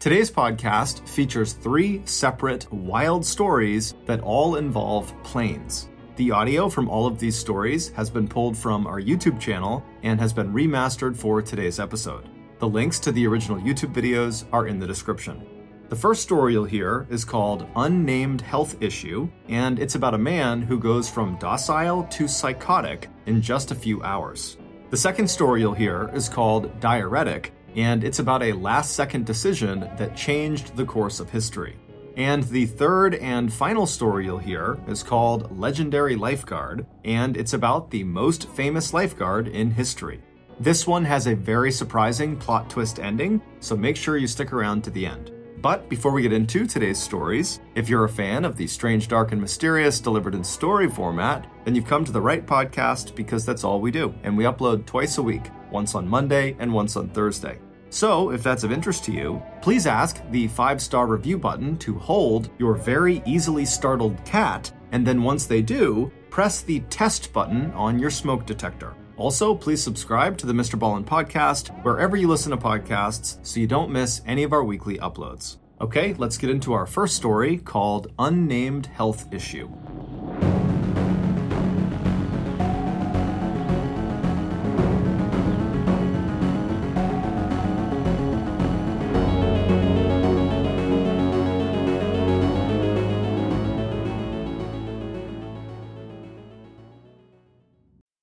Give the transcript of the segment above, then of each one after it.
Today's podcast features three separate wild stories that all involve planes. The audio from all of these stories has been pulled from our YouTube channel and has been remastered for today's episode. The links to the original YouTube videos are in the description. The first story you'll hear is called Unnamed Health Issue, and it's about a man who goes from docile to psychotic in just a few hours. The second story you'll hear is called Diuretic, and it's about a last second decision that changed the course of history. And the third and final story you'll hear is called Legendary Lifeguard, and it's about the most famous lifeguard in history. This one has a very surprising plot twist ending, so make sure you stick around to the end. But before we get into today's stories, if you're a fan of the strange, dark, and mysterious delivered in story format, then you've come to the right podcast because that's all we do, and we upload twice a week, once on Monday and once on Thursday. So, if that's of interest to you, please ask the five star review button to hold your very easily startled cat, and then once they do, press the test button on your smoke detector. Also, please subscribe to the Mr. Ballen podcast wherever you listen to podcasts so you don't miss any of our weekly uploads. Okay, let's get into our first story called Unnamed Health Issue.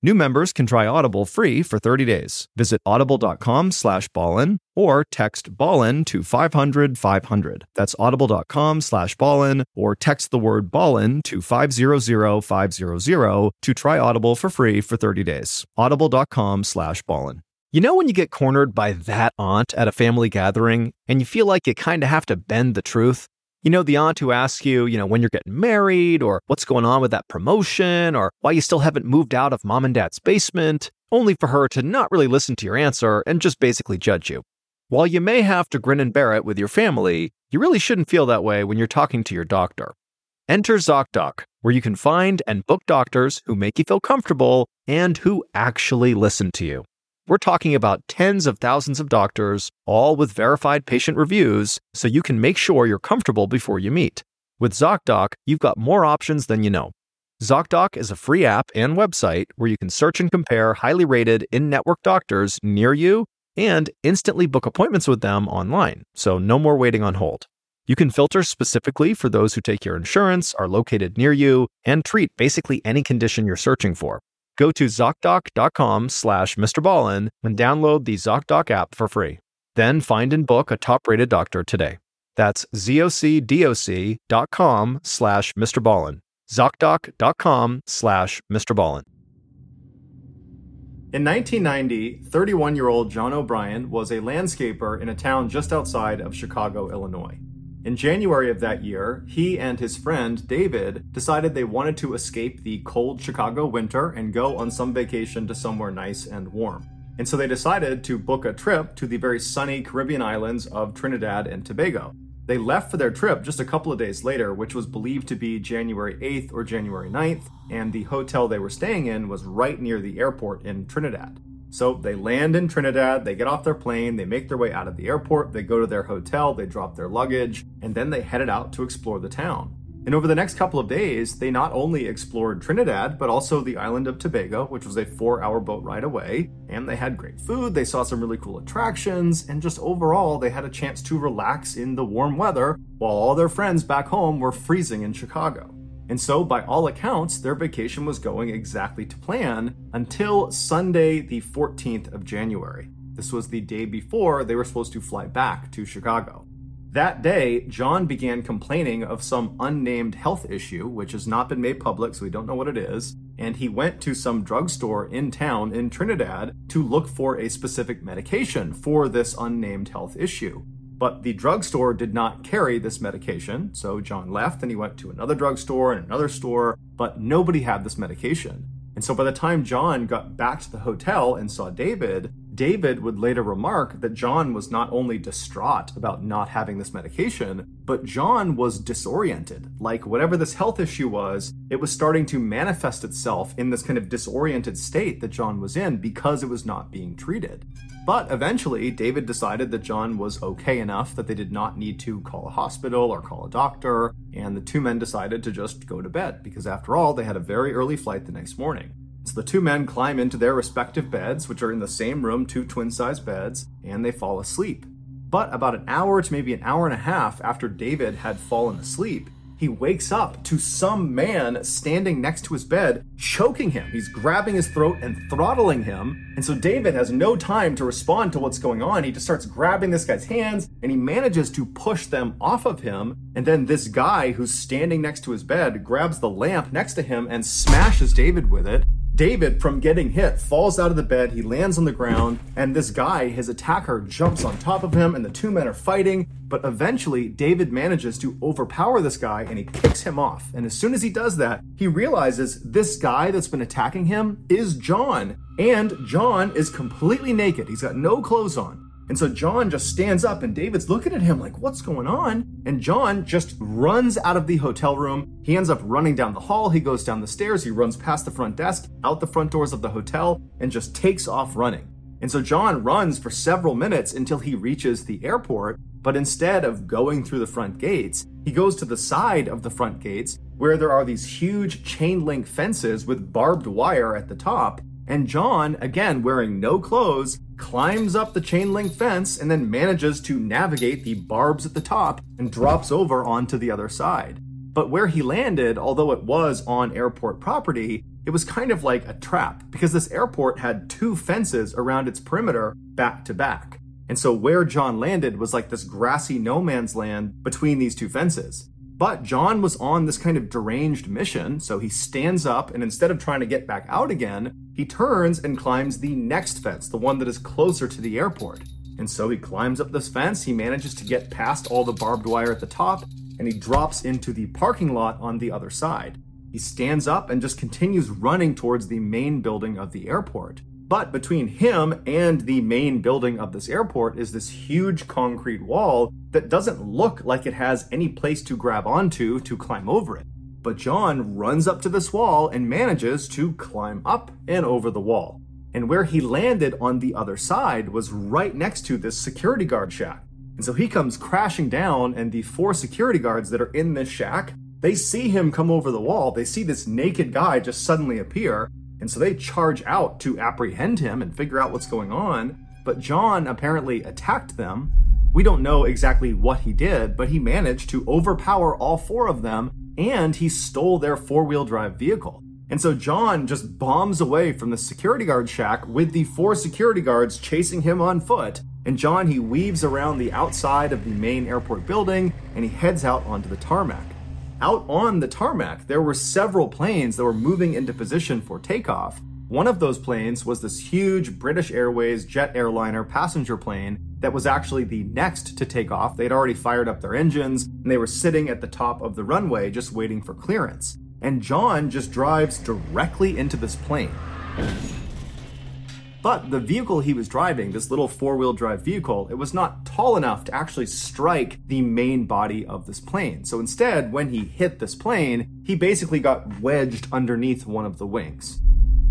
New members can try Audible free for 30 days. Visit audible.com slash ballen or text ballen to 500 500. That's audible.com slash ballen or text the word ballen to 500 500 to try Audible for free for 30 days. audible.com slash ballen. You know when you get cornered by that aunt at a family gathering and you feel like you kind of have to bend the truth? You know, the aunt who asks you, you know, when you're getting married or what's going on with that promotion or why you still haven't moved out of mom and dad's basement, only for her to not really listen to your answer and just basically judge you. While you may have to grin and bear it with your family, you really shouldn't feel that way when you're talking to your doctor. Enter ZocDoc, where you can find and book doctors who make you feel comfortable and who actually listen to you. We're talking about tens of thousands of doctors, all with verified patient reviews, so you can make sure you're comfortable before you meet. With ZocDoc, you've got more options than you know. ZocDoc is a free app and website where you can search and compare highly rated in network doctors near you and instantly book appointments with them online, so no more waiting on hold. You can filter specifically for those who take your insurance, are located near you, and treat basically any condition you're searching for. Go to ZocDoc.com slash Mr. Ballen and download the ZocDoc app for free. Then find and book a top-rated doctor today. That's ZocDoc.com slash Mr. Ballen. ZocDoc.com slash Mr. Ballen. In 1990, 31 year old John O'Brien was a landscaper in a town just outside of Chicago, Illinois. In January of that year, he and his friend David decided they wanted to escape the cold Chicago winter and go on some vacation to somewhere nice and warm. And so they decided to book a trip to the very sunny Caribbean islands of Trinidad and Tobago. They left for their trip just a couple of days later, which was believed to be January 8th or January 9th, and the hotel they were staying in was right near the airport in Trinidad. So they land in Trinidad, they get off their plane, they make their way out of the airport, they go to their hotel, they drop their luggage, and then they headed out to explore the town. And over the next couple of days, they not only explored Trinidad, but also the island of Tobago, which was a four hour boat ride away. And they had great food, they saw some really cool attractions, and just overall, they had a chance to relax in the warm weather while all their friends back home were freezing in Chicago. And so, by all accounts, their vacation was going exactly to plan until Sunday, the 14th of January. This was the day before they were supposed to fly back to Chicago. That day, John began complaining of some unnamed health issue, which has not been made public, so we don't know what it is. And he went to some drugstore in town in Trinidad to look for a specific medication for this unnamed health issue. But the drugstore did not carry this medication, so John left and he went to another drugstore and another store, but nobody had this medication. And so by the time John got back to the hotel and saw David, David would later remark that John was not only distraught about not having this medication, but John was disoriented. Like whatever this health issue was, it was starting to manifest itself in this kind of disoriented state that John was in because it was not being treated. But eventually, David decided that John was okay enough that they did not need to call a hospital or call a doctor, and the two men decided to just go to bed because, after all, they had a very early flight the next morning. So the two men climb into their respective beds, which are in the same room, two twin sized beds, and they fall asleep. But about an hour to maybe an hour and a half after David had fallen asleep, he wakes up to some man standing next to his bed, choking him. He's grabbing his throat and throttling him. And so David has no time to respond to what's going on. He just starts grabbing this guy's hands and he manages to push them off of him. And then this guy who's standing next to his bed grabs the lamp next to him and smashes David with it. David, from getting hit, falls out of the bed. He lands on the ground, and this guy, his attacker, jumps on top of him, and the two men are fighting. But eventually, David manages to overpower this guy and he kicks him off. And as soon as he does that, he realizes this guy that's been attacking him is John. And John is completely naked, he's got no clothes on. And so John just stands up and David's looking at him like, what's going on? And John just runs out of the hotel room. He ends up running down the hall. He goes down the stairs. He runs past the front desk, out the front doors of the hotel, and just takes off running. And so John runs for several minutes until he reaches the airport. But instead of going through the front gates, he goes to the side of the front gates where there are these huge chain link fences with barbed wire at the top. And John, again wearing no clothes, climbs up the chain link fence and then manages to navigate the barbs at the top and drops over onto the other side. But where he landed, although it was on airport property, it was kind of like a trap because this airport had two fences around its perimeter back to back. And so where John landed was like this grassy no man's land between these two fences. But John was on this kind of deranged mission, so he stands up and instead of trying to get back out again, he turns and climbs the next fence, the one that is closer to the airport. And so he climbs up this fence, he manages to get past all the barbed wire at the top, and he drops into the parking lot on the other side. He stands up and just continues running towards the main building of the airport. But between him and the main building of this airport is this huge concrete wall that doesn't look like it has any place to grab onto to climb over it. But John runs up to this wall and manages to climb up and over the wall. And where he landed on the other side was right next to this security guard shack. And so he comes crashing down, and the four security guards that are in this shack, they see him come over the wall. They see this naked guy just suddenly appear, and so they charge out to apprehend him and figure out what's going on. But John apparently attacked them. We don't know exactly what he did, but he managed to overpower all four of them and he stole their four wheel drive vehicle. And so John just bombs away from the security guard shack with the four security guards chasing him on foot. And John, he weaves around the outside of the main airport building and he heads out onto the tarmac. Out on the tarmac, there were several planes that were moving into position for takeoff. One of those planes was this huge British Airways jet airliner passenger plane that was actually the next to take off. They'd already fired up their engines and they were sitting at the top of the runway just waiting for clearance. And John just drives directly into this plane. But the vehicle he was driving, this little four wheel drive vehicle, it was not tall enough to actually strike the main body of this plane. So instead, when he hit this plane, he basically got wedged underneath one of the wings.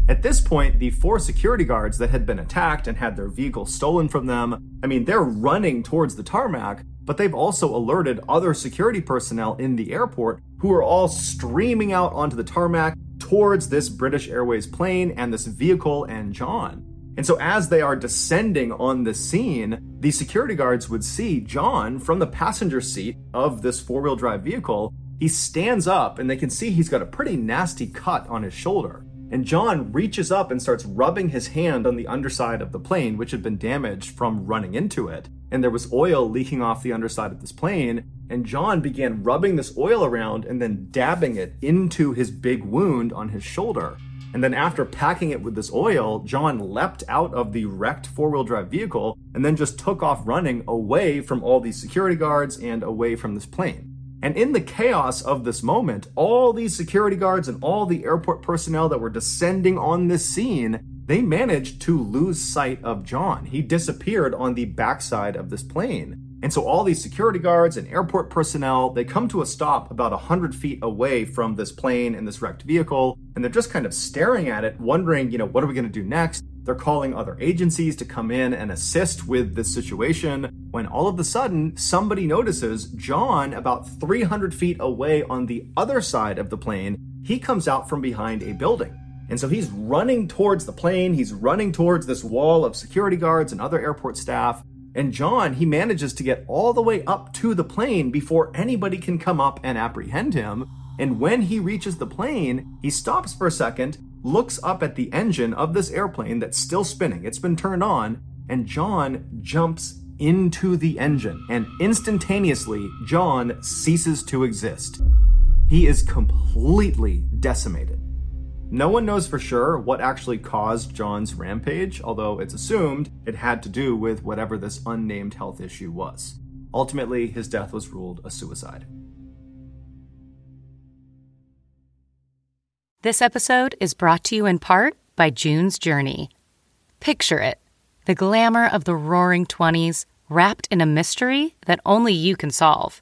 At this point, the four security guards that had been attacked and had their vehicle stolen from them, I mean, they're running towards the tarmac, but they've also alerted other security personnel in the airport who are all streaming out onto the tarmac towards this British Airways plane and this vehicle and John. And so, as they are descending on the scene, the security guards would see John from the passenger seat of this four wheel drive vehicle. He stands up and they can see he's got a pretty nasty cut on his shoulder. And John reaches up and starts rubbing his hand on the underside of the plane, which had been damaged from running into it. And there was oil leaking off the underside of this plane. And John began rubbing this oil around and then dabbing it into his big wound on his shoulder. And then after packing it with this oil, John leapt out of the wrecked four-wheel drive vehicle and then just took off running away from all these security guards and away from this plane. And in the chaos of this moment, all these security guards and all the airport personnel that were descending on this scene, they managed to lose sight of John. He disappeared on the backside of this plane. And so all these security guards and airport personnel, they come to a stop about 100 feet away from this plane and this wrecked vehicle, and they're just kind of staring at it, wondering, you know, what are we going to do next? They're calling other agencies to come in and assist with this situation when all of a sudden somebody notices John about 300 feet away on the other side of the plane. He comes out from behind a building. And so he's running towards the plane, he's running towards this wall of security guards and other airport staff. And John, he manages to get all the way up to the plane before anybody can come up and apprehend him. And when he reaches the plane, he stops for a second, looks up at the engine of this airplane that's still spinning. It's been turned on, and John jumps into the engine. And instantaneously, John ceases to exist. He is completely decimated. No one knows for sure what actually caused John's rampage, although it's assumed it had to do with whatever this unnamed health issue was. Ultimately, his death was ruled a suicide. This episode is brought to you in part by June's Journey. Picture it the glamour of the roaring 20s wrapped in a mystery that only you can solve.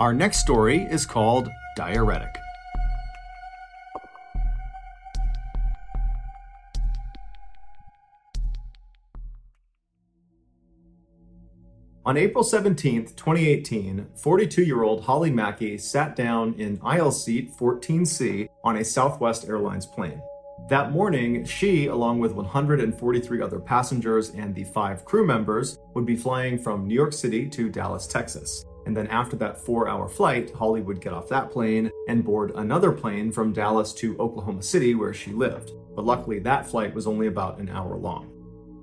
Our next story is called Diuretic. On April 17, 2018, 42 year old Holly Mackey sat down in aisle seat 14C on a Southwest Airlines plane. That morning, she, along with 143 other passengers and the five crew members, would be flying from New York City to Dallas, Texas. And then after that four hour flight, Holly would get off that plane and board another plane from Dallas to Oklahoma City, where she lived. But luckily, that flight was only about an hour long.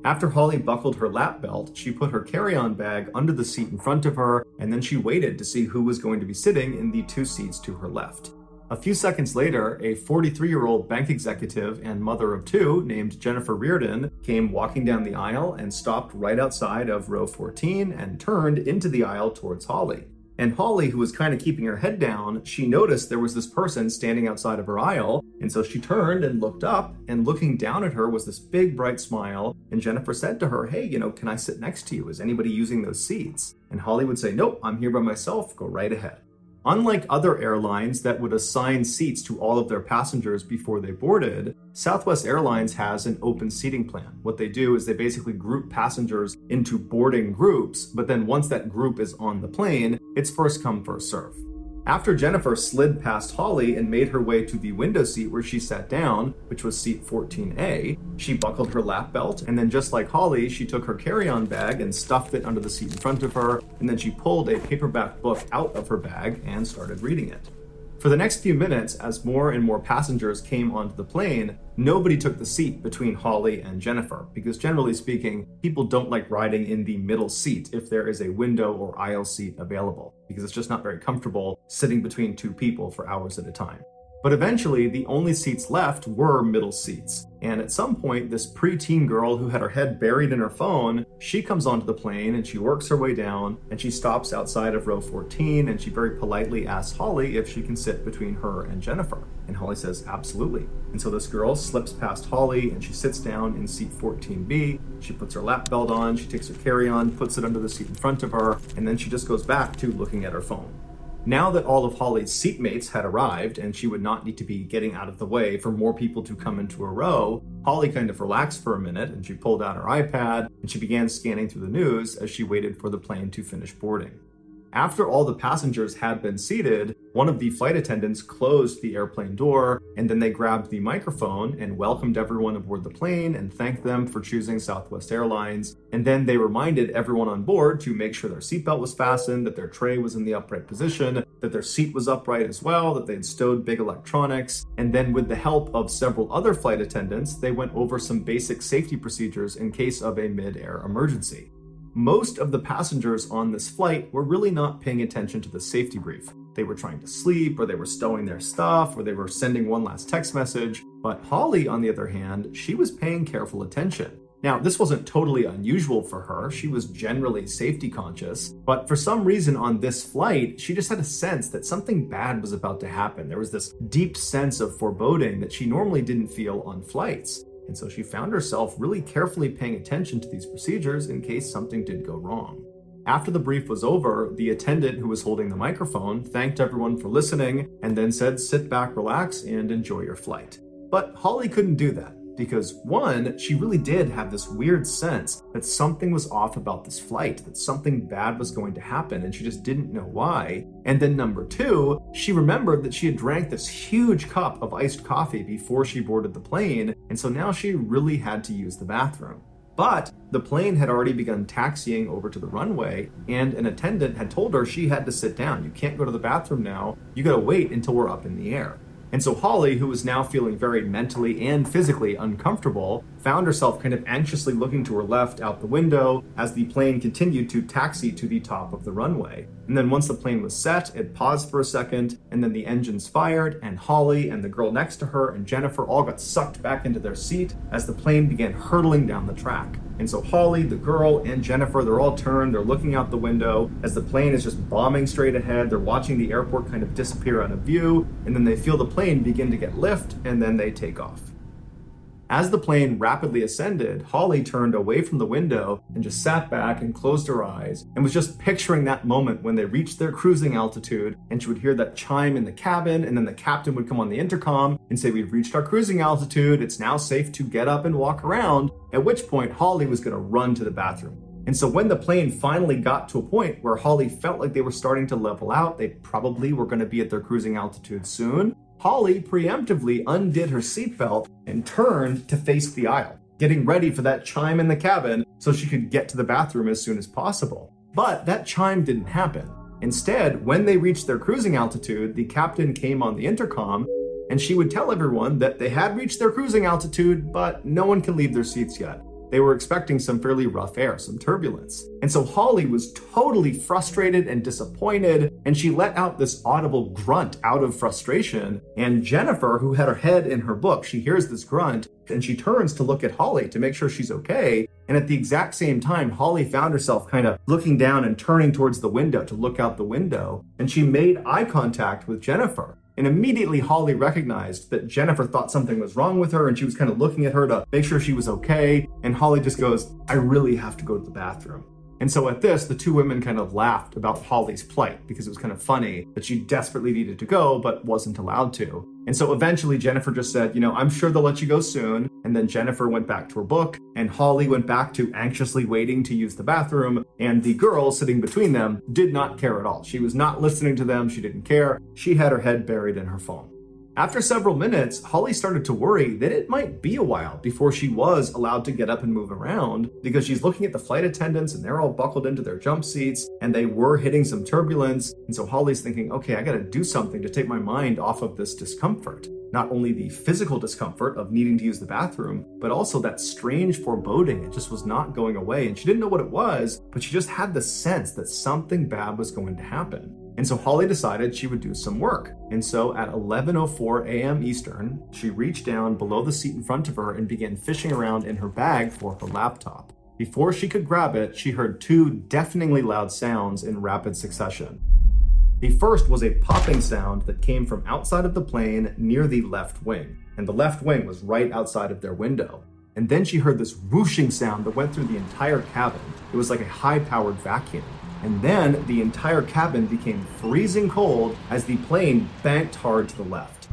After Holly buckled her lap belt, she put her carry on bag under the seat in front of her, and then she waited to see who was going to be sitting in the two seats to her left. A few seconds later, a 43 year old bank executive and mother of two named Jennifer Riordan came walking down the aisle and stopped right outside of row 14 and turned into the aisle towards Holly. And Holly, who was kind of keeping her head down, she noticed there was this person standing outside of her aisle. And so she turned and looked up, and looking down at her was this big, bright smile. And Jennifer said to her, Hey, you know, can I sit next to you? Is anybody using those seats? And Holly would say, Nope, I'm here by myself. Go right ahead. Unlike other airlines that would assign seats to all of their passengers before they boarded, Southwest Airlines has an open seating plan. What they do is they basically group passengers into boarding groups, but then once that group is on the plane, it's first come, first serve. After Jennifer slid past Holly and made her way to the window seat where she sat down, which was seat 14A, she buckled her lap belt, and then just like Holly, she took her carry on bag and stuffed it under the seat in front of her, and then she pulled a paperback book out of her bag and started reading it. For the next few minutes, as more and more passengers came onto the plane, nobody took the seat between Holly and Jennifer, because generally speaking, people don't like riding in the middle seat if there is a window or aisle seat available, because it's just not very comfortable sitting between two people for hours at a time. But eventually, the only seats left were middle seats. And at some point, this preteen girl who had her head buried in her phone, she comes onto the plane and she works her way down and she stops outside of row 14 and she very politely asks Holly if she can sit between her and Jennifer. And Holly says, absolutely. And so this girl slips past Holly and she sits down in seat 14B. She puts her lap belt on, she takes her carry on, puts it under the seat in front of her, and then she just goes back to looking at her phone. Now that all of Holly's seatmates had arrived and she would not need to be getting out of the way for more people to come into a row, Holly kind of relaxed for a minute and she pulled out her iPad and she began scanning through the news as she waited for the plane to finish boarding. After all the passengers had been seated, one of the flight attendants closed the airplane door and then they grabbed the microphone and welcomed everyone aboard the plane and thanked them for choosing Southwest Airlines. And then they reminded everyone on board to make sure their seatbelt was fastened, that their tray was in the upright position, that their seat was upright as well, that they had stowed big electronics. And then, with the help of several other flight attendants, they went over some basic safety procedures in case of a mid air emergency most of the passengers on this flight were really not paying attention to the safety brief. They were trying to sleep, or they were stowing their stuff, or they were sending one last text message. But Holly, on the other hand, she was paying careful attention. Now, this wasn't totally unusual for her. She was generally safety conscious, but for some reason on this flight, she just had a sense that something bad was about to happen. There was this deep sense of foreboding that she normally didn't feel on flights. And so she found herself really carefully paying attention to these procedures in case something did go wrong. After the brief was over, the attendant who was holding the microphone thanked everyone for listening and then said, sit back, relax, and enjoy your flight. But Holly couldn't do that because one, she really did have this weird sense that something was off about this flight, that something bad was going to happen, and she just didn't know why. And then number two, she remembered that she had drank this huge cup of iced coffee before she boarded the plane, and so now she really had to use the bathroom. But the plane had already begun taxiing over to the runway, and an attendant had told her she had to sit down. You can't go to the bathroom now. You gotta wait until we're up in the air. And so Holly, who was now feeling very mentally and physically uncomfortable, found herself kind of anxiously looking to her left out the window as the plane continued to taxi to the top of the runway. And then once the plane was set, it paused for a second, and then the engines fired, and Holly and the girl next to her and Jennifer all got sucked back into their seat as the plane began hurtling down the track. And so Holly, the girl, and Jennifer, they're all turned, they're looking out the window as the plane is just bombing straight ahead. They're watching the airport kind of disappear out of view, and then they feel the plane begin to get lift, and then they take off. As the plane rapidly ascended, Holly turned away from the window and just sat back and closed her eyes and was just picturing that moment when they reached their cruising altitude and she would hear that chime in the cabin and then the captain would come on the intercom and say, We've reached our cruising altitude. It's now safe to get up and walk around. At which point, Holly was going to run to the bathroom. And so when the plane finally got to a point where Holly felt like they were starting to level out, they probably were going to be at their cruising altitude soon. Holly preemptively undid her seatbelt and turned to face the aisle, getting ready for that chime in the cabin so she could get to the bathroom as soon as possible. But that chime didn't happen. Instead, when they reached their cruising altitude, the captain came on the intercom and she would tell everyone that they had reached their cruising altitude, but no one can leave their seats yet. They were expecting some fairly rough air, some turbulence. And so Holly was totally frustrated and disappointed, and she let out this audible grunt out of frustration. And Jennifer, who had her head in her book, she hears this grunt and she turns to look at Holly to make sure she's okay. And at the exact same time, Holly found herself kind of looking down and turning towards the window to look out the window. And she made eye contact with Jennifer. And immediately Holly recognized that Jennifer thought something was wrong with her and she was kind of looking at her to make sure she was okay. And Holly just goes, I really have to go to the bathroom. And so at this, the two women kind of laughed about Holly's plight because it was kind of funny that she desperately needed to go but wasn't allowed to. And so eventually Jennifer just said, you know, I'm sure they'll let you go soon. And then Jennifer went back to her book and Holly went back to anxiously waiting to use the bathroom. And the girl sitting between them did not care at all. She was not listening to them. She didn't care. She had her head buried in her phone. After several minutes, Holly started to worry that it might be a while before she was allowed to get up and move around because she's looking at the flight attendants and they're all buckled into their jump seats and they were hitting some turbulence. And so Holly's thinking, okay, I gotta do something to take my mind off of this discomfort. Not only the physical discomfort of needing to use the bathroom, but also that strange foreboding. It just was not going away. And she didn't know what it was, but she just had the sense that something bad was going to happen. And so Holly decided she would do some work. And so at 11:04 a.m. Eastern, she reached down below the seat in front of her and began fishing around in her bag for her laptop. Before she could grab it, she heard two deafeningly loud sounds in rapid succession. The first was a popping sound that came from outside of the plane near the left wing, and the left wing was right outside of their window. And then she heard this whooshing sound that went through the entire cabin. It was like a high powered vacuum. And then the entire cabin became freezing cold as the plane banked hard to the left.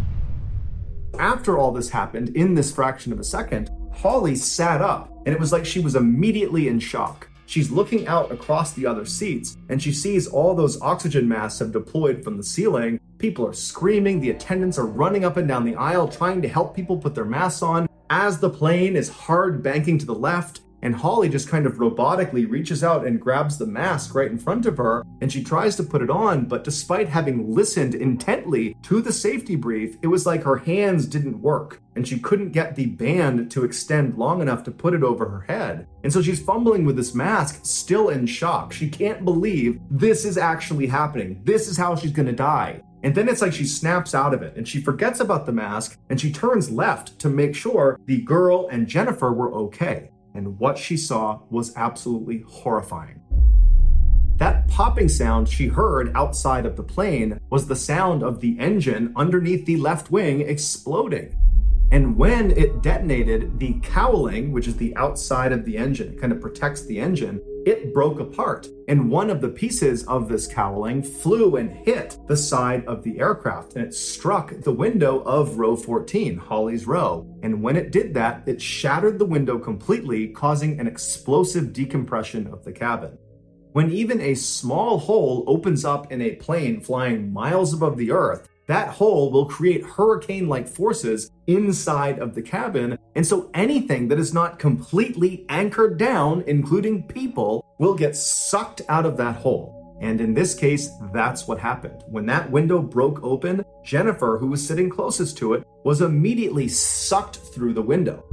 After all this happened, in this fraction of a second, Holly sat up, and it was like she was immediately in shock. She's looking out across the other seats, and she sees all those oxygen masks have deployed from the ceiling. People are screaming, the attendants are running up and down the aisle trying to help people put their masks on. As the plane is hard banking to the left, and Holly just kind of robotically reaches out and grabs the mask right in front of her, and she tries to put it on. But despite having listened intently to the safety brief, it was like her hands didn't work, and she couldn't get the band to extend long enough to put it over her head. And so she's fumbling with this mask, still in shock. She can't believe this is actually happening. This is how she's gonna die. And then it's like she snaps out of it and she forgets about the mask and she turns left to make sure the girl and Jennifer were okay and what she saw was absolutely horrifying. That popping sound she heard outside of the plane was the sound of the engine underneath the left wing exploding. And when it detonated, the cowling, which is the outside of the engine, kind of protects the engine, it broke apart. And one of the pieces of this cowling flew and hit the side of the aircraft and it struck the window of row 14, Holly's row. And when it did that, it shattered the window completely, causing an explosive decompression of the cabin. When even a small hole opens up in a plane flying miles above the earth, that hole will create hurricane like forces inside of the cabin. And so anything that is not completely anchored down, including people, will get sucked out of that hole. And in this case, that's what happened. When that window broke open, Jennifer, who was sitting closest to it, was immediately sucked through the window.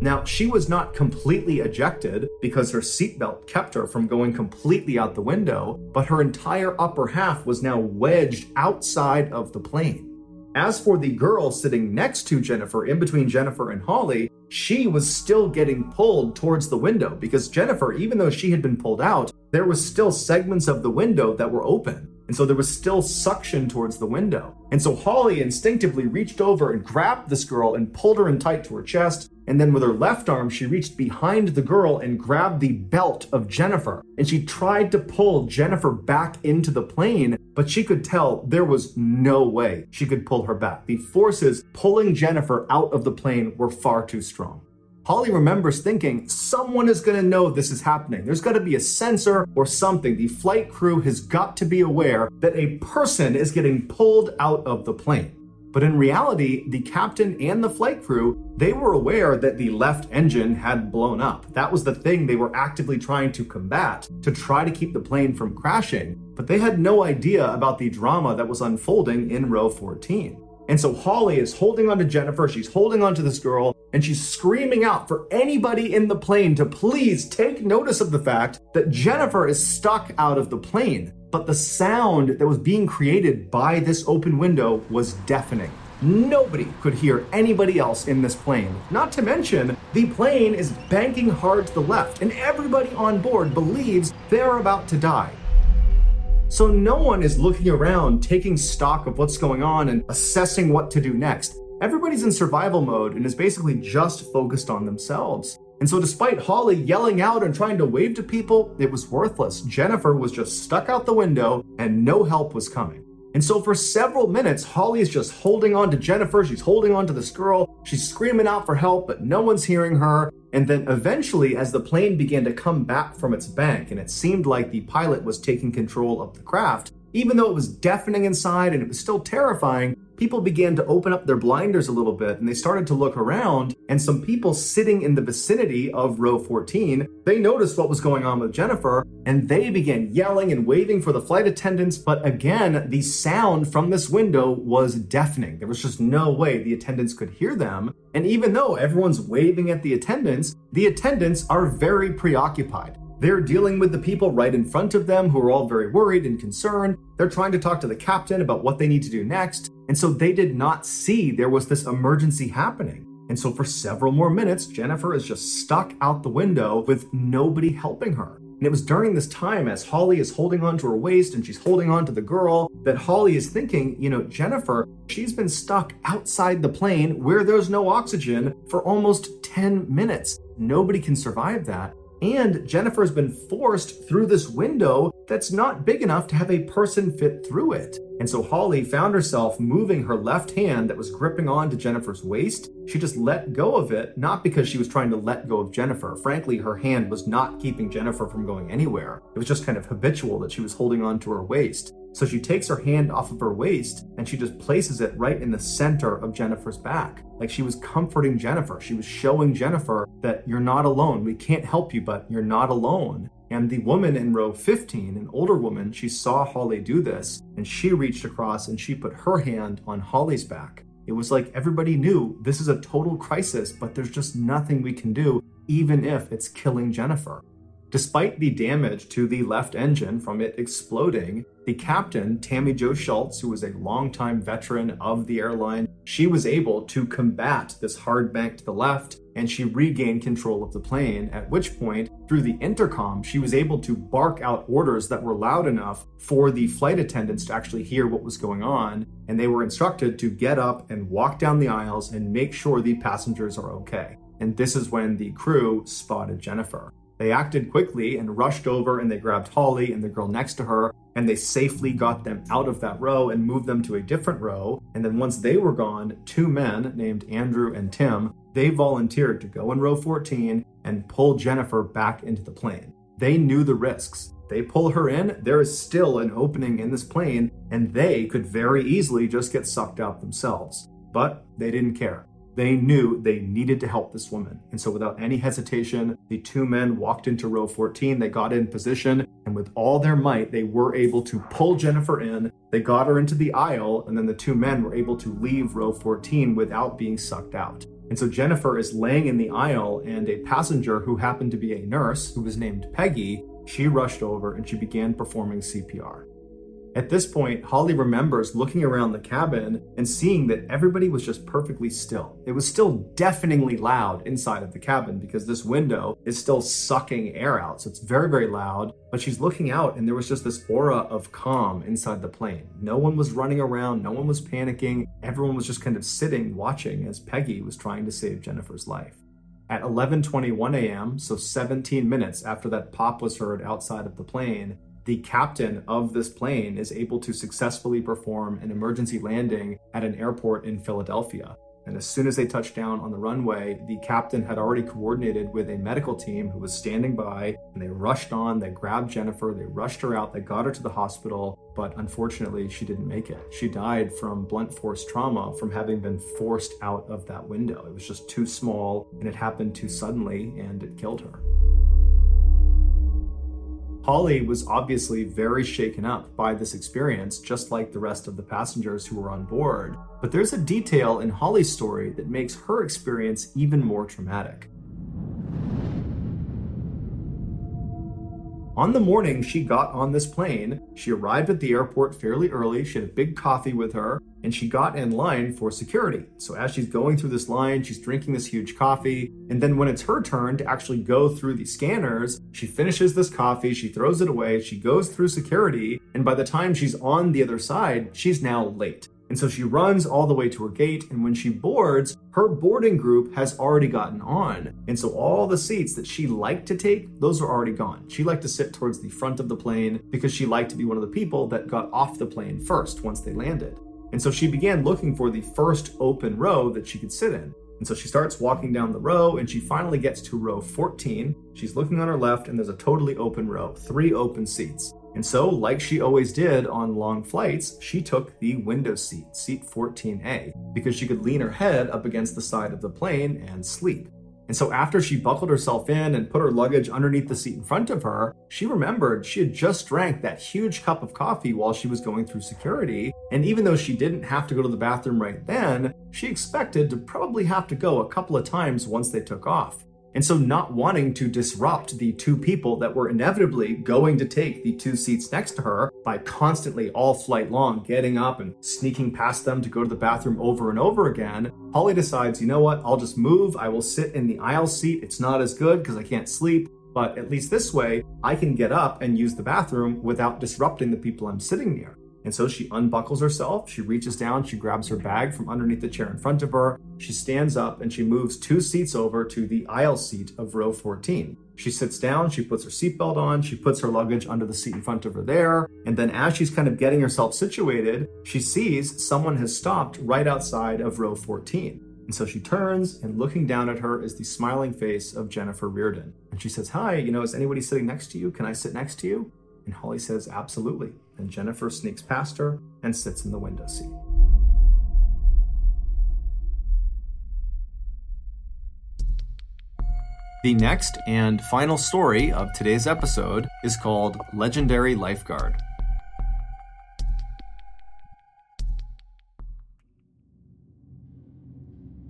Now, she was not completely ejected because her seatbelt kept her from going completely out the window, but her entire upper half was now wedged outside of the plane. As for the girl sitting next to Jennifer, in between Jennifer and Holly, she was still getting pulled towards the window because Jennifer, even though she had been pulled out, there was still segments of the window that were open. And so there was still suction towards the window. And so Holly instinctively reached over and grabbed this girl and pulled her in tight to her chest. And then with her left arm, she reached behind the girl and grabbed the belt of Jennifer. And she tried to pull Jennifer back into the plane, but she could tell there was no way she could pull her back. The forces pulling Jennifer out of the plane were far too strong. Holly remembers thinking, someone is going to know this is happening. There's got to be a sensor or something. The flight crew has got to be aware that a person is getting pulled out of the plane. But in reality, the captain and the flight crew, they were aware that the left engine had blown up. That was the thing they were actively trying to combat to try to keep the plane from crashing. But they had no idea about the drama that was unfolding in row 14. And so Holly is holding on to Jennifer, she's holding on to this girl, and she's screaming out for anybody in the plane to please take notice of the fact that Jennifer is stuck out of the plane. But the sound that was being created by this open window was deafening. Nobody could hear anybody else in this plane. Not to mention, the plane is banking hard to the left, and everybody on board believes they're about to die. So no one is looking around, taking stock of what's going on and assessing what to do next. Everybody's in survival mode and is basically just focused on themselves. And so, despite Holly yelling out and trying to wave to people, it was worthless. Jennifer was just stuck out the window and no help was coming. And so for several minutes, Holly is just holding on to Jennifer. She's holding on to this girl. She's screaming out for help, but no one's hearing her. And then eventually, as the plane began to come back from its bank, and it seemed like the pilot was taking control of the craft, even though it was deafening inside and it was still terrifying, people began to open up their blinders a little bit and they started to look around. And some people sitting in the vicinity of row 14, they noticed what was going on with Jennifer and they began yelling and waving for the flight attendants. But again, the sound from this window was deafening. There was just no way the attendants could hear them. And even though everyone's waving at the attendants, the attendants are very preoccupied. They're dealing with the people right in front of them who are all very worried and concerned. They're trying to talk to the captain about what they need to do next. And so they did not see there was this emergency happening. And so for several more minutes, Jennifer is just stuck out the window with nobody helping her. And it was during this time, as Holly is holding on to her waist and she's holding on to the girl, that Holly is thinking, you know, Jennifer, she's been stuck outside the plane where there's no oxygen for almost 10 minutes. Nobody can survive that. And Jennifer has been forced through this window that's not big enough to have a person fit through it. And so Holly found herself moving her left hand that was gripping onto Jennifer's waist. She just let go of it, not because she was trying to let go of Jennifer. Frankly, her hand was not keeping Jennifer from going anywhere. It was just kind of habitual that she was holding on to her waist. So she takes her hand off of her waist and she just places it right in the center of Jennifer's back. Like she was comforting Jennifer. She was showing Jennifer that you're not alone. We can't help you, but you're not alone. And the woman in row 15, an older woman, she saw Holly do this and she reached across and she put her hand on Holly's back. It was like everybody knew this is a total crisis, but there's just nothing we can do, even if it's killing Jennifer. Despite the damage to the left engine from it exploding, the captain, Tammie Jo Shults, who was a longtime veteran of the airline, she was able to combat this hard bank to the left and she regained control of the plane, at which point, through the intercom, she was able to bark out orders that were loud enough for the flight attendants to actually hear what was going on, and they were instructed to get up and walk down the aisles and make sure the passengers are okay. And this is when the crew spotted Jennifer. They acted quickly and rushed over and they grabbed Holly and the girl next to her and they safely got them out of that row and moved them to a different row. And then once they were gone, two men named Andrew and Tim, they volunteered to go in row 14 and pull Jennifer back into the plane. They knew the risks. They pull her in, there is still an opening in this plane, and they could very easily just get sucked out themselves. But they didn't care. They knew they needed to help this woman. And so, without any hesitation, the two men walked into row 14. They got in position, and with all their might, they were able to pull Jennifer in. They got her into the aisle, and then the two men were able to leave row 14 without being sucked out. And so, Jennifer is laying in the aisle, and a passenger who happened to be a nurse, who was named Peggy, she rushed over and she began performing CPR. At this point, Holly remembers looking around the cabin and seeing that everybody was just perfectly still. It was still deafeningly loud inside of the cabin because this window is still sucking air out. So it's very, very loud. But she's looking out and there was just this aura of calm inside the plane. No one was running around, no one was panicking. Everyone was just kind of sitting watching as Peggy was trying to save Jennifer's life. At 11:21 a.m., so 17 minutes after that pop was heard outside of the plane, the captain of this plane is able to successfully perform an emergency landing at an airport in Philadelphia. And as soon as they touched down on the runway, the captain had already coordinated with a medical team who was standing by, and they rushed on, they grabbed Jennifer, they rushed her out, they got her to the hospital, but unfortunately, she didn't make it. She died from blunt force trauma from having been forced out of that window. It was just too small, and it happened too suddenly, and it killed her. Holly was obviously very shaken up by this experience, just like the rest of the passengers who were on board. But there's a detail in Holly's story that makes her experience even more traumatic. On the morning she got on this plane, she arrived at the airport fairly early. She had a big coffee with her and she got in line for security. So as she's going through this line, she's drinking this huge coffee. And then when it's her turn to actually go through the scanners, she finishes this coffee, she throws it away, she goes through security. And by the time she's on the other side, she's now late. And so she runs all the way to her gate, and when she boards, her boarding group has already gotten on. And so all the seats that she liked to take, those are already gone. She liked to sit towards the front of the plane because she liked to be one of the people that got off the plane first once they landed. And so she began looking for the first open row that she could sit in. And so she starts walking down the row and she finally gets to row 14. She's looking on her left and there's a totally open row, three open seats. And so, like she always did on long flights, she took the window seat, seat 14A, because she could lean her head up against the side of the plane and sleep. And so, after she buckled herself in and put her luggage underneath the seat in front of her, she remembered she had just drank that huge cup of coffee while she was going through security. And even though she didn't have to go to the bathroom right then, she expected to probably have to go a couple of times once they took off. And so, not wanting to disrupt the two people that were inevitably going to take the two seats next to her by constantly all flight long getting up and sneaking past them to go to the bathroom over and over again, Holly decides, you know what, I'll just move. I will sit in the aisle seat. It's not as good because I can't sleep. But at least this way, I can get up and use the bathroom without disrupting the people I'm sitting near. And so she unbuckles herself, she reaches down, she grabs her bag from underneath the chair in front of her, she stands up, and she moves two seats over to the aisle seat of row 14. She sits down, she puts her seatbelt on, she puts her luggage under the seat in front of her there, and then as she's kind of getting herself situated, she sees someone has stopped right outside of row 14. And so she turns, and looking down at her is the smiling face of Jennifer Riordan. And she says, Hi, you know, is anybody sitting next to you? Can I sit next to you? And Holly says, Absolutely. And Jennifer sneaks past her and sits in the window seat. The next and final story of today's episode is called Legendary Lifeguard.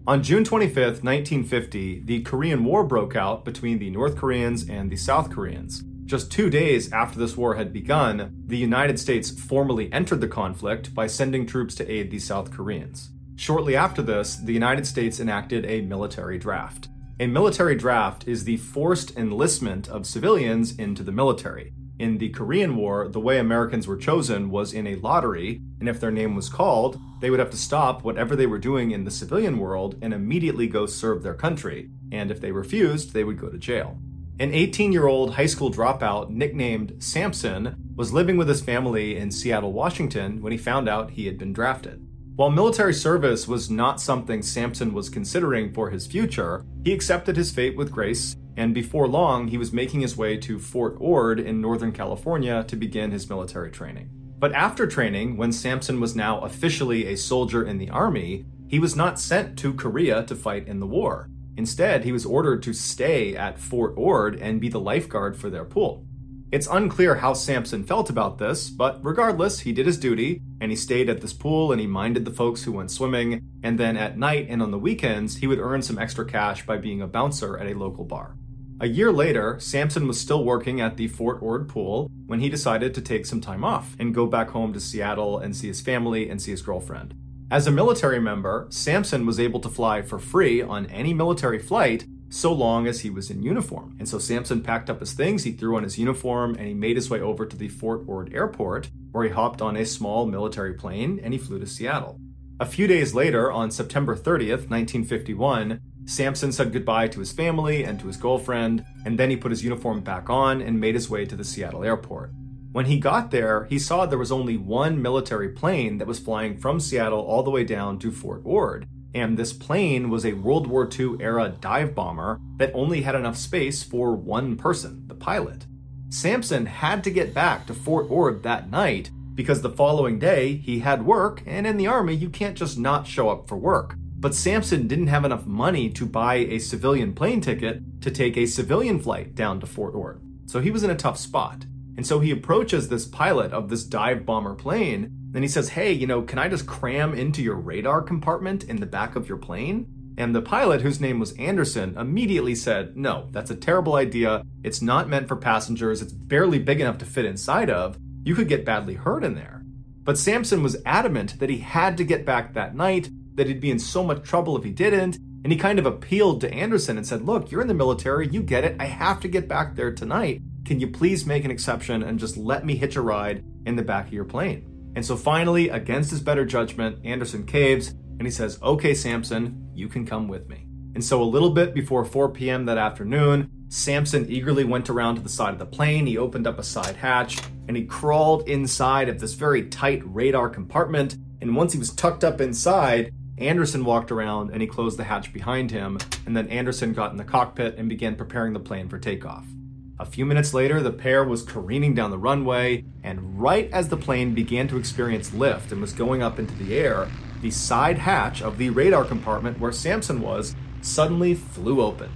On June 25th, 1950, the Korean War broke out between the North Koreans and the South Koreans. Just two days after this war had begun, the United States formally entered the conflict by sending troops to aid the South Koreans. Shortly after this, the United States enacted a military draft. A military draft is the forced enlistment of civilians into the military. In the Korean War, the way Americans were chosen was in a lottery, and if their name was called, they would have to stop whatever they were doing in the civilian world and immediately go serve their country. And if they refused, they would go to jail. An 18 year old high school dropout nicknamed Samson was living with his family in Seattle, Washington when he found out he had been drafted. While military service was not something Samson was considering for his future, he accepted his fate with grace, and before long, he was making his way to Fort Ord in Northern California to begin his military training. But after training, when Samson was now officially a soldier in the army, he was not sent to Korea to fight in the war. Instead, he was ordered to stay at Fort Ord and be the lifeguard for their pool. It's unclear how Sampson felt about this, but regardless, he did his duty and he stayed at this pool and he minded the folks who went swimming. And then at night and on the weekends, he would earn some extra cash by being a bouncer at a local bar. A year later, Sampson was still working at the Fort Ord pool when he decided to take some time off and go back home to Seattle and see his family and see his girlfriend. As a military member, Samson was able to fly for free on any military flight so long as he was in uniform. And so Samson packed up his things, he threw on his uniform, and he made his way over to the Fort Ord airport, where he hopped on a small military plane and he flew to Seattle. A few days later, on September 30th, 1951, Samson said goodbye to his family and to his girlfriend, and then he put his uniform back on and made his way to the Seattle airport. When he got there, he saw there was only one military plane that was flying from Seattle all the way down to Fort Ord. And this plane was a World War II era dive bomber that only had enough space for one person, the pilot. Sampson had to get back to Fort Ord that night because the following day he had work, and in the Army, you can't just not show up for work. But Sampson didn't have enough money to buy a civilian plane ticket to take a civilian flight down to Fort Ord. So he was in a tough spot. And so he approaches this pilot of this dive bomber plane and he says, Hey, you know, can I just cram into your radar compartment in the back of your plane? And the pilot, whose name was Anderson, immediately said, No, that's a terrible idea. It's not meant for passengers. It's barely big enough to fit inside of. You could get badly hurt in there. But Samson was adamant that he had to get back that night, that he'd be in so much trouble if he didn't. And he kind of appealed to Anderson and said, Look, you're in the military. You get it. I have to get back there tonight. Can you please make an exception and just let me hitch a ride in the back of your plane? And so finally, against his better judgment, Anderson caves and he says, Okay, Samson, you can come with me. And so a little bit before 4 p.m. that afternoon, Samson eagerly went around to the side of the plane. He opened up a side hatch and he crawled inside of this very tight radar compartment. And once he was tucked up inside, Anderson walked around and he closed the hatch behind him. And then Anderson got in the cockpit and began preparing the plane for takeoff. A few minutes later, the pair was careening down the runway, and right as the plane began to experience lift and was going up into the air, the side hatch of the radar compartment where Samson was suddenly flew open.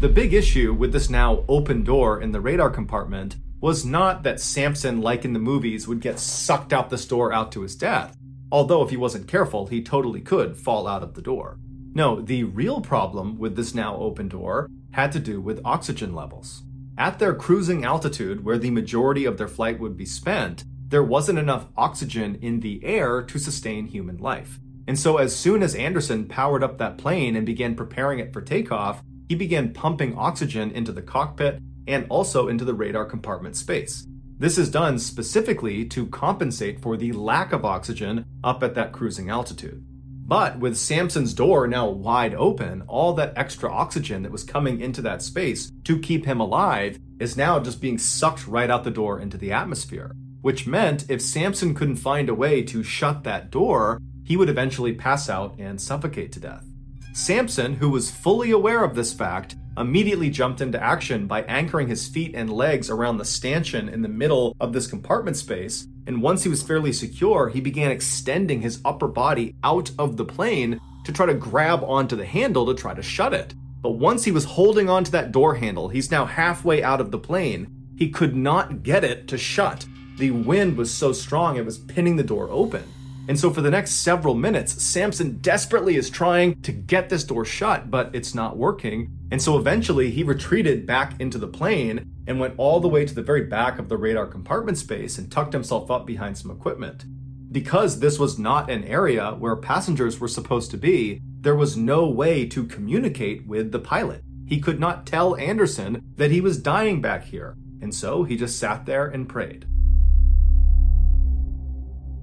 The big issue with this now open door in the radar compartment was not that Samson, like in the movies, would get sucked out this door out to his death, although if he wasn't careful, he totally could fall out of the door. No, the real problem with this now open door had to do with oxygen levels. At their cruising altitude, where the majority of their flight would be spent, there wasn't enough oxygen in the air to sustain human life. And so, as soon as Anderson powered up that plane and began preparing it for takeoff, he began pumping oxygen into the cockpit and also into the radar compartment space. This is done specifically to compensate for the lack of oxygen up at that cruising altitude. But with Samson's door now wide open, all that extra oxygen that was coming into that space to keep him alive is now just being sucked right out the door into the atmosphere. Which meant if Samson couldn't find a way to shut that door, he would eventually pass out and suffocate to death. Sampson, who was fully aware of this fact, immediately jumped into action by anchoring his feet and legs around the stanchion in the middle of this compartment space. And once he was fairly secure, he began extending his upper body out of the plane to try to grab onto the handle to try to shut it. But once he was holding onto that door handle, he's now halfway out of the plane. He could not get it to shut. The wind was so strong it was pinning the door open. And so for the next several minutes, Samson desperately is trying to get this door shut, but it's not working. And so eventually he retreated back into the plane and went all the way to the very back of the radar compartment space and tucked himself up behind some equipment. Because this was not an area where passengers were supposed to be, there was no way to communicate with the pilot. He could not tell Anderson that he was dying back here, and so he just sat there and prayed.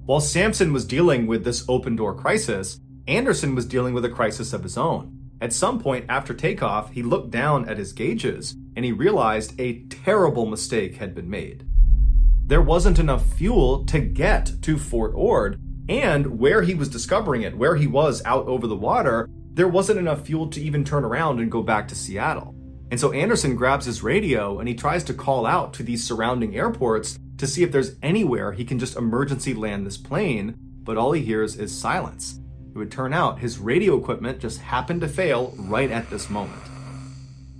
While Sampson was dealing with this open door crisis, Anderson was dealing with a crisis of his own. At some point after takeoff, he looked down at his gauges and he realized a terrible mistake had been made. There wasn't enough fuel to get to Fort Ord, and where he was discovering it, where he was out over the water, there wasn't enough fuel to even turn around and go back to Seattle. And so Anderson grabs his radio and he tries to call out to these surrounding airports to see if there's anywhere he can just emergency land this plane, but all he hears is silence. It would turn out his radio equipment just happened to fail right at this moment.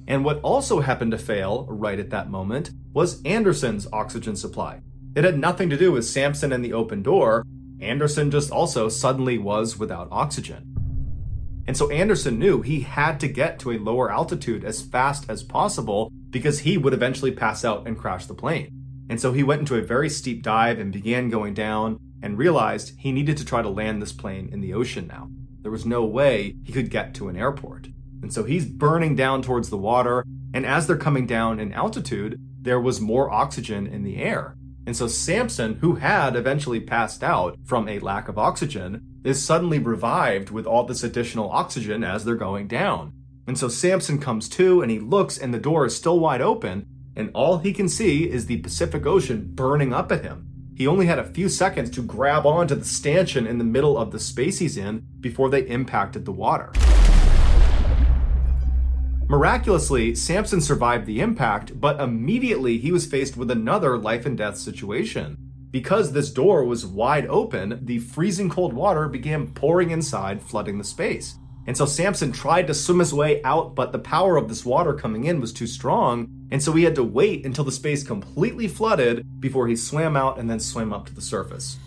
And what also happened to fail right at that moment was Anderson's oxygen supply. It had nothing to do with Sampson and the open door. Anderson just also suddenly was without oxygen. And so Anderson knew he had to get to a lower altitude as fast as possible because he would eventually pass out and crash the plane. And so he went into a very steep dive and began going down and realized he needed to try to land this plane in the ocean now. There was no way he could get to an airport. And so he's burning down towards the water. And as they're coming down in altitude, there was more oxygen in the air. And so Samson, who had eventually passed out from a lack of oxygen, is suddenly revived with all this additional oxygen as they're going down. And so Samson comes to and he looks and the door is still wide open, and all he can see is the Pacific Ocean burning up at him. He only had a few seconds to grab onto the stanchion in the middle of the space he's in before they impacted the water. Miraculously, Samson survived the impact, but immediately he was faced with another life and death situation. Because this door was wide open, the freezing cold water began pouring inside, flooding the space. And so Sampson tried to swim his way out, but the power of this water coming in was too strong, and so he had to wait until the space completely flooded before he swam out and then swam up to the surface.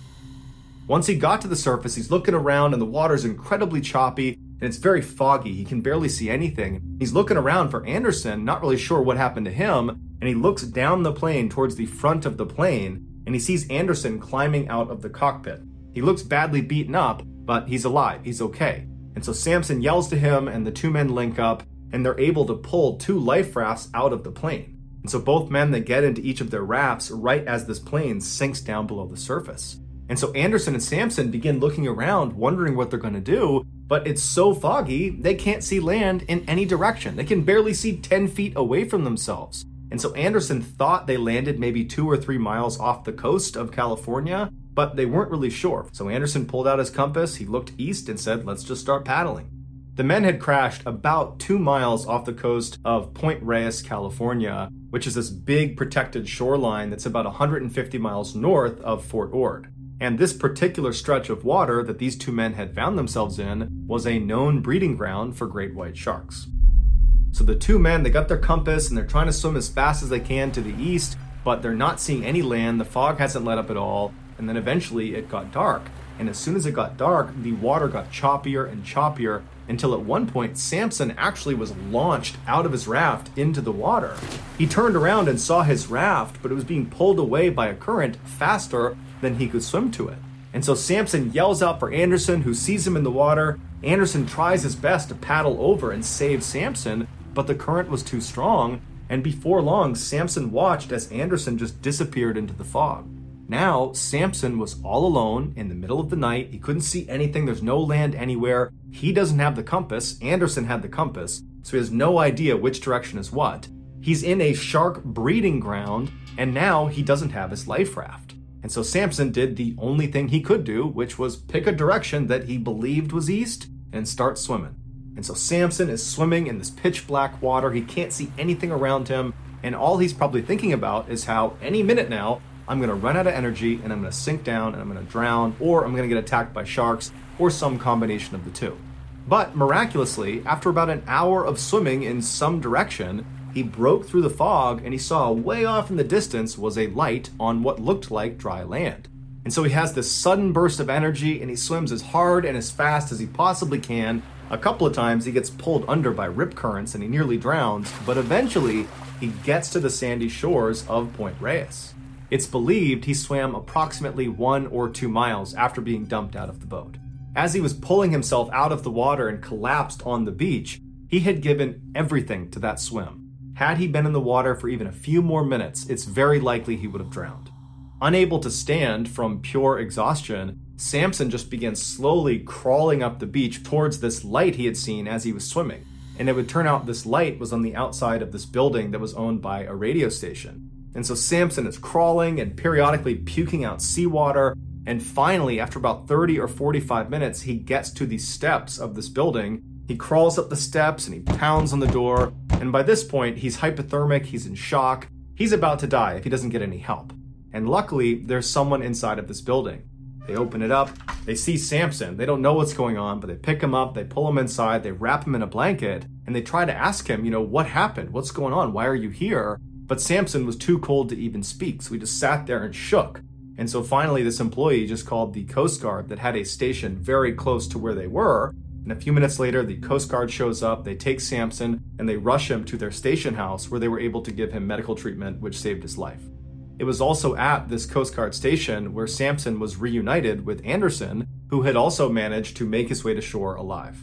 Once he got to the surface, he's looking around and the water's incredibly choppy and it's very foggy. He can barely see anything. He's looking around for Anderson, not really sure what happened to him, and he looks down the plane towards the front of the plane and he sees Anderson climbing out of the cockpit. He looks badly beaten up, but he's alive. He's okay. And so Sampson yells to him, and the two men link up, and they're able to pull two life rafts out of the plane. And so both men they get into each of their rafts right as this plane sinks down below the surface. And so Anderson and Sampson begin looking around, wondering what they're going to do, but it's so foggy, they can't see land in any direction. They can barely see 10 feet away from themselves. And so Anderson thought they landed maybe two or three miles off the coast of California, but they weren't really sure. So Anderson pulled out his compass, he looked east and said, let's just start paddling. The men had crashed about two miles off the coast of Point Reyes, California, which is this big protected shoreline that's about 150 miles north of Fort Ord. And this particular stretch of water that these two men had found themselves in was a known breeding ground for great white sharks. So the two men, they got their compass and they're trying to swim as fast as they can to the east, but they're not seeing any land. The fog hasn't let up at all. And then eventually it got dark and as soon as it got dark, the water got choppier and choppier until at one point Samson actually was launched out of his raft into the water. He turned around and saw his raft, but it was being pulled away by a current faster than he could swim to it. And so Samson yells out for Anderson, who sees him in the water. Anderson tries his best to paddle over and save Samson, but the current was too strong, and before long, Samson watched as Anderson just disappeared into the fog. Now, Samson was all alone in the middle of the night. He couldn't see anything. There's no land anywhere. He doesn't have the compass. Anderson had the compass, so he has no idea which direction is what. He's in a shark breeding ground, and now he doesn't have his life raft. And so Samson did the only thing he could do, which was pick a direction that he believed was east and start swimming. And so Samson is swimming in this pitch black water. He can't see anything around him. And all he's probably thinking about is how any minute now I'm going to run out of energy and I'm going to sink down and I'm going to drown, or I'm going to get attacked by sharks, or some combination of the two. But miraculously, after about an hour of swimming in some direction, he broke through the fog and he saw way off in the distance was a light on what looked like dry land. And so he has this sudden burst of energy and he swims as hard and as fast as he possibly can. A couple of times he gets pulled under by rip currents and he nearly drowns, but eventually he gets to the sandy shores of Point Reyes. It's believed he swam approximately one or two miles after being dumped out of the boat. As he was pulling himself out of the water and collapsed on the beach, he had given everything to that swim. Had he been in the water for even a few more minutes, it's very likely he would have drowned. Unable to stand from pure exhaustion, Samson just began slowly crawling up the beach towards this light he had seen as he was swimming. And it would turn out this light was on the outside of this building that was owned by a radio station. And so Samson is crawling and periodically puking out seawater. And finally, after about 30 or 45 minutes, he gets to the steps of this building. He crawls up the steps and he pounds on the door. And by this point, he's hypothermic, he's in shock. He's about to die if he doesn't get any help. And luckily, there's someone inside of this building. They open it up, they see Samson. They don't know what's going on, but they pick him up, they pull him inside, they wrap him in a blanket, and they try to ask him, you know, what happened? What's going on? Why are you here? But Samson was too cold to even speak, so he just sat there and shook. And so finally, this employee just called the Coast Guard that had a station very close to where they were. And a few minutes later, the Coast Guard shows up, they take Samson, and they rush him to their station house where they were able to give him medical treatment, which saved his life. It was also at this Coast Guard station where Samson was reunited with Anderson, who had also managed to make his way to shore alive.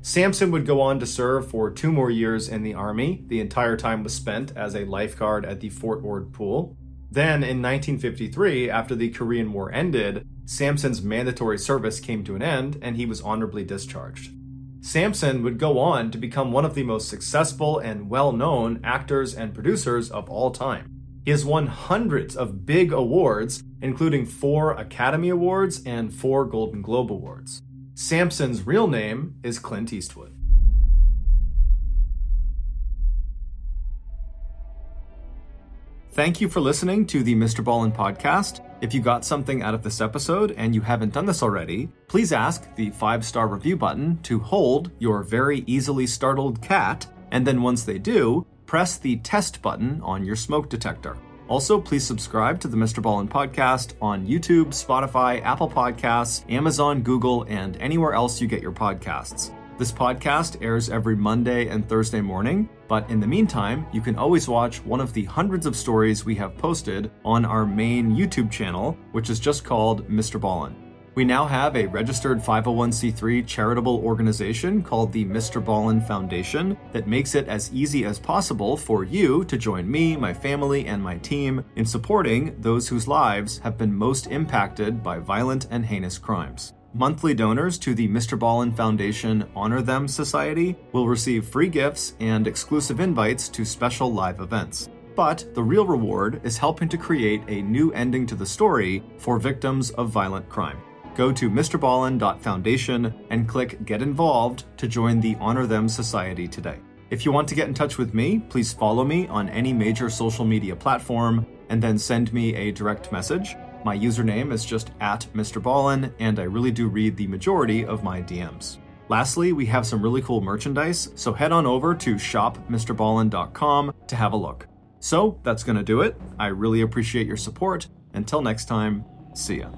Samson would go on to serve for two more years in the Army. The entire time was spent as a lifeguard at the Fort Ord Pool. Then, in 1953, after the Korean War ended, Samson's mandatory service came to an end and he was honorably discharged. Samson would go on to become one of the most successful and well known actors and producers of all time. He has won hundreds of big awards, including four Academy Awards and four Golden Globe Awards. Samson's real name is Clint Eastwood. Thank you for listening to the Mr. Ballen podcast. If you got something out of this episode and you haven't done this already, please ask the five star review button to hold your very easily startled cat, and then once they do, press the test button on your smoke detector. Also, please subscribe to the Mr. Ballen podcast on YouTube, Spotify, Apple Podcasts, Amazon, Google, and anywhere else you get your podcasts. This podcast airs every Monday and Thursday morning, but in the meantime, you can always watch one of the hundreds of stories we have posted on our main YouTube channel, which is just called Mr. Ballen. We now have a registered 501c3 charitable organization called the Mr. Ballen Foundation that makes it as easy as possible for you to join me, my family, and my team in supporting those whose lives have been most impacted by violent and heinous crimes. Monthly donors to the Mr. Ballen Foundation Honor Them Society will receive free gifts and exclusive invites to special live events. But the real reward is helping to create a new ending to the story for victims of violent crime go to mrballen.foundation and click Get Involved to join the Honor Them Society today. If you want to get in touch with me, please follow me on any major social media platform and then send me a direct message. My username is just at Mr. Ballen, and I really do read the majority of my DMs. Lastly, we have some really cool merchandise, so head on over to shopmrballen.com to have a look. So that's going to do it. I really appreciate your support. Until next time, see ya.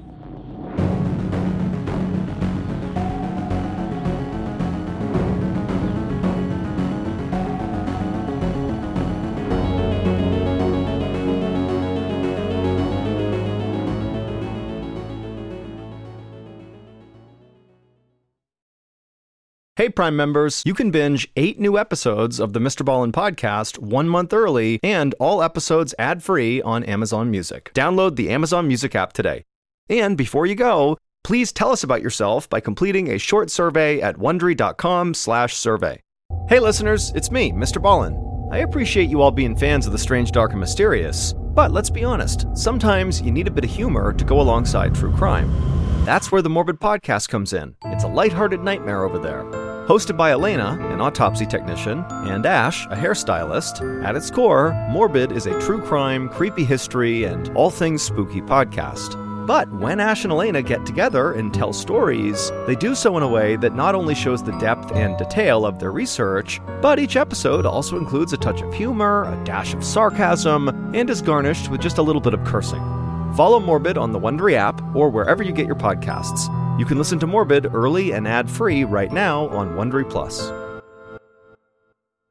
Hey, Prime members, you can binge eight new episodes of the Mr. Ballen podcast one month early and all episodes ad free on Amazon Music. Download the Amazon Music app today. And before you go, please tell us about yourself by completing a short survey at wondery.com/slash survey. Hey, listeners, it's me, Mr. Ballen. I appreciate you all being fans of the strange, dark, and mysterious, but let's be honest, sometimes you need a bit of humor to go alongside true crime. That's where the Morbid Podcast comes in. It's a lighthearted nightmare over there. Hosted by Alaina, an autopsy technician, and Ash, a hairstylist, at its core, Morbid is a true crime, creepy history, and all things spooky podcast. But when Ash and Alaina get together and tell stories, they do so in a way that not only shows the depth and detail of their research, but each episode also includes a touch of humor, a dash of sarcasm, and is garnished with just a little bit of cursing. Follow Morbid on the Wondery app or wherever you get your podcasts. You can listen to Morbid early and ad-free right now on Wondery Plus.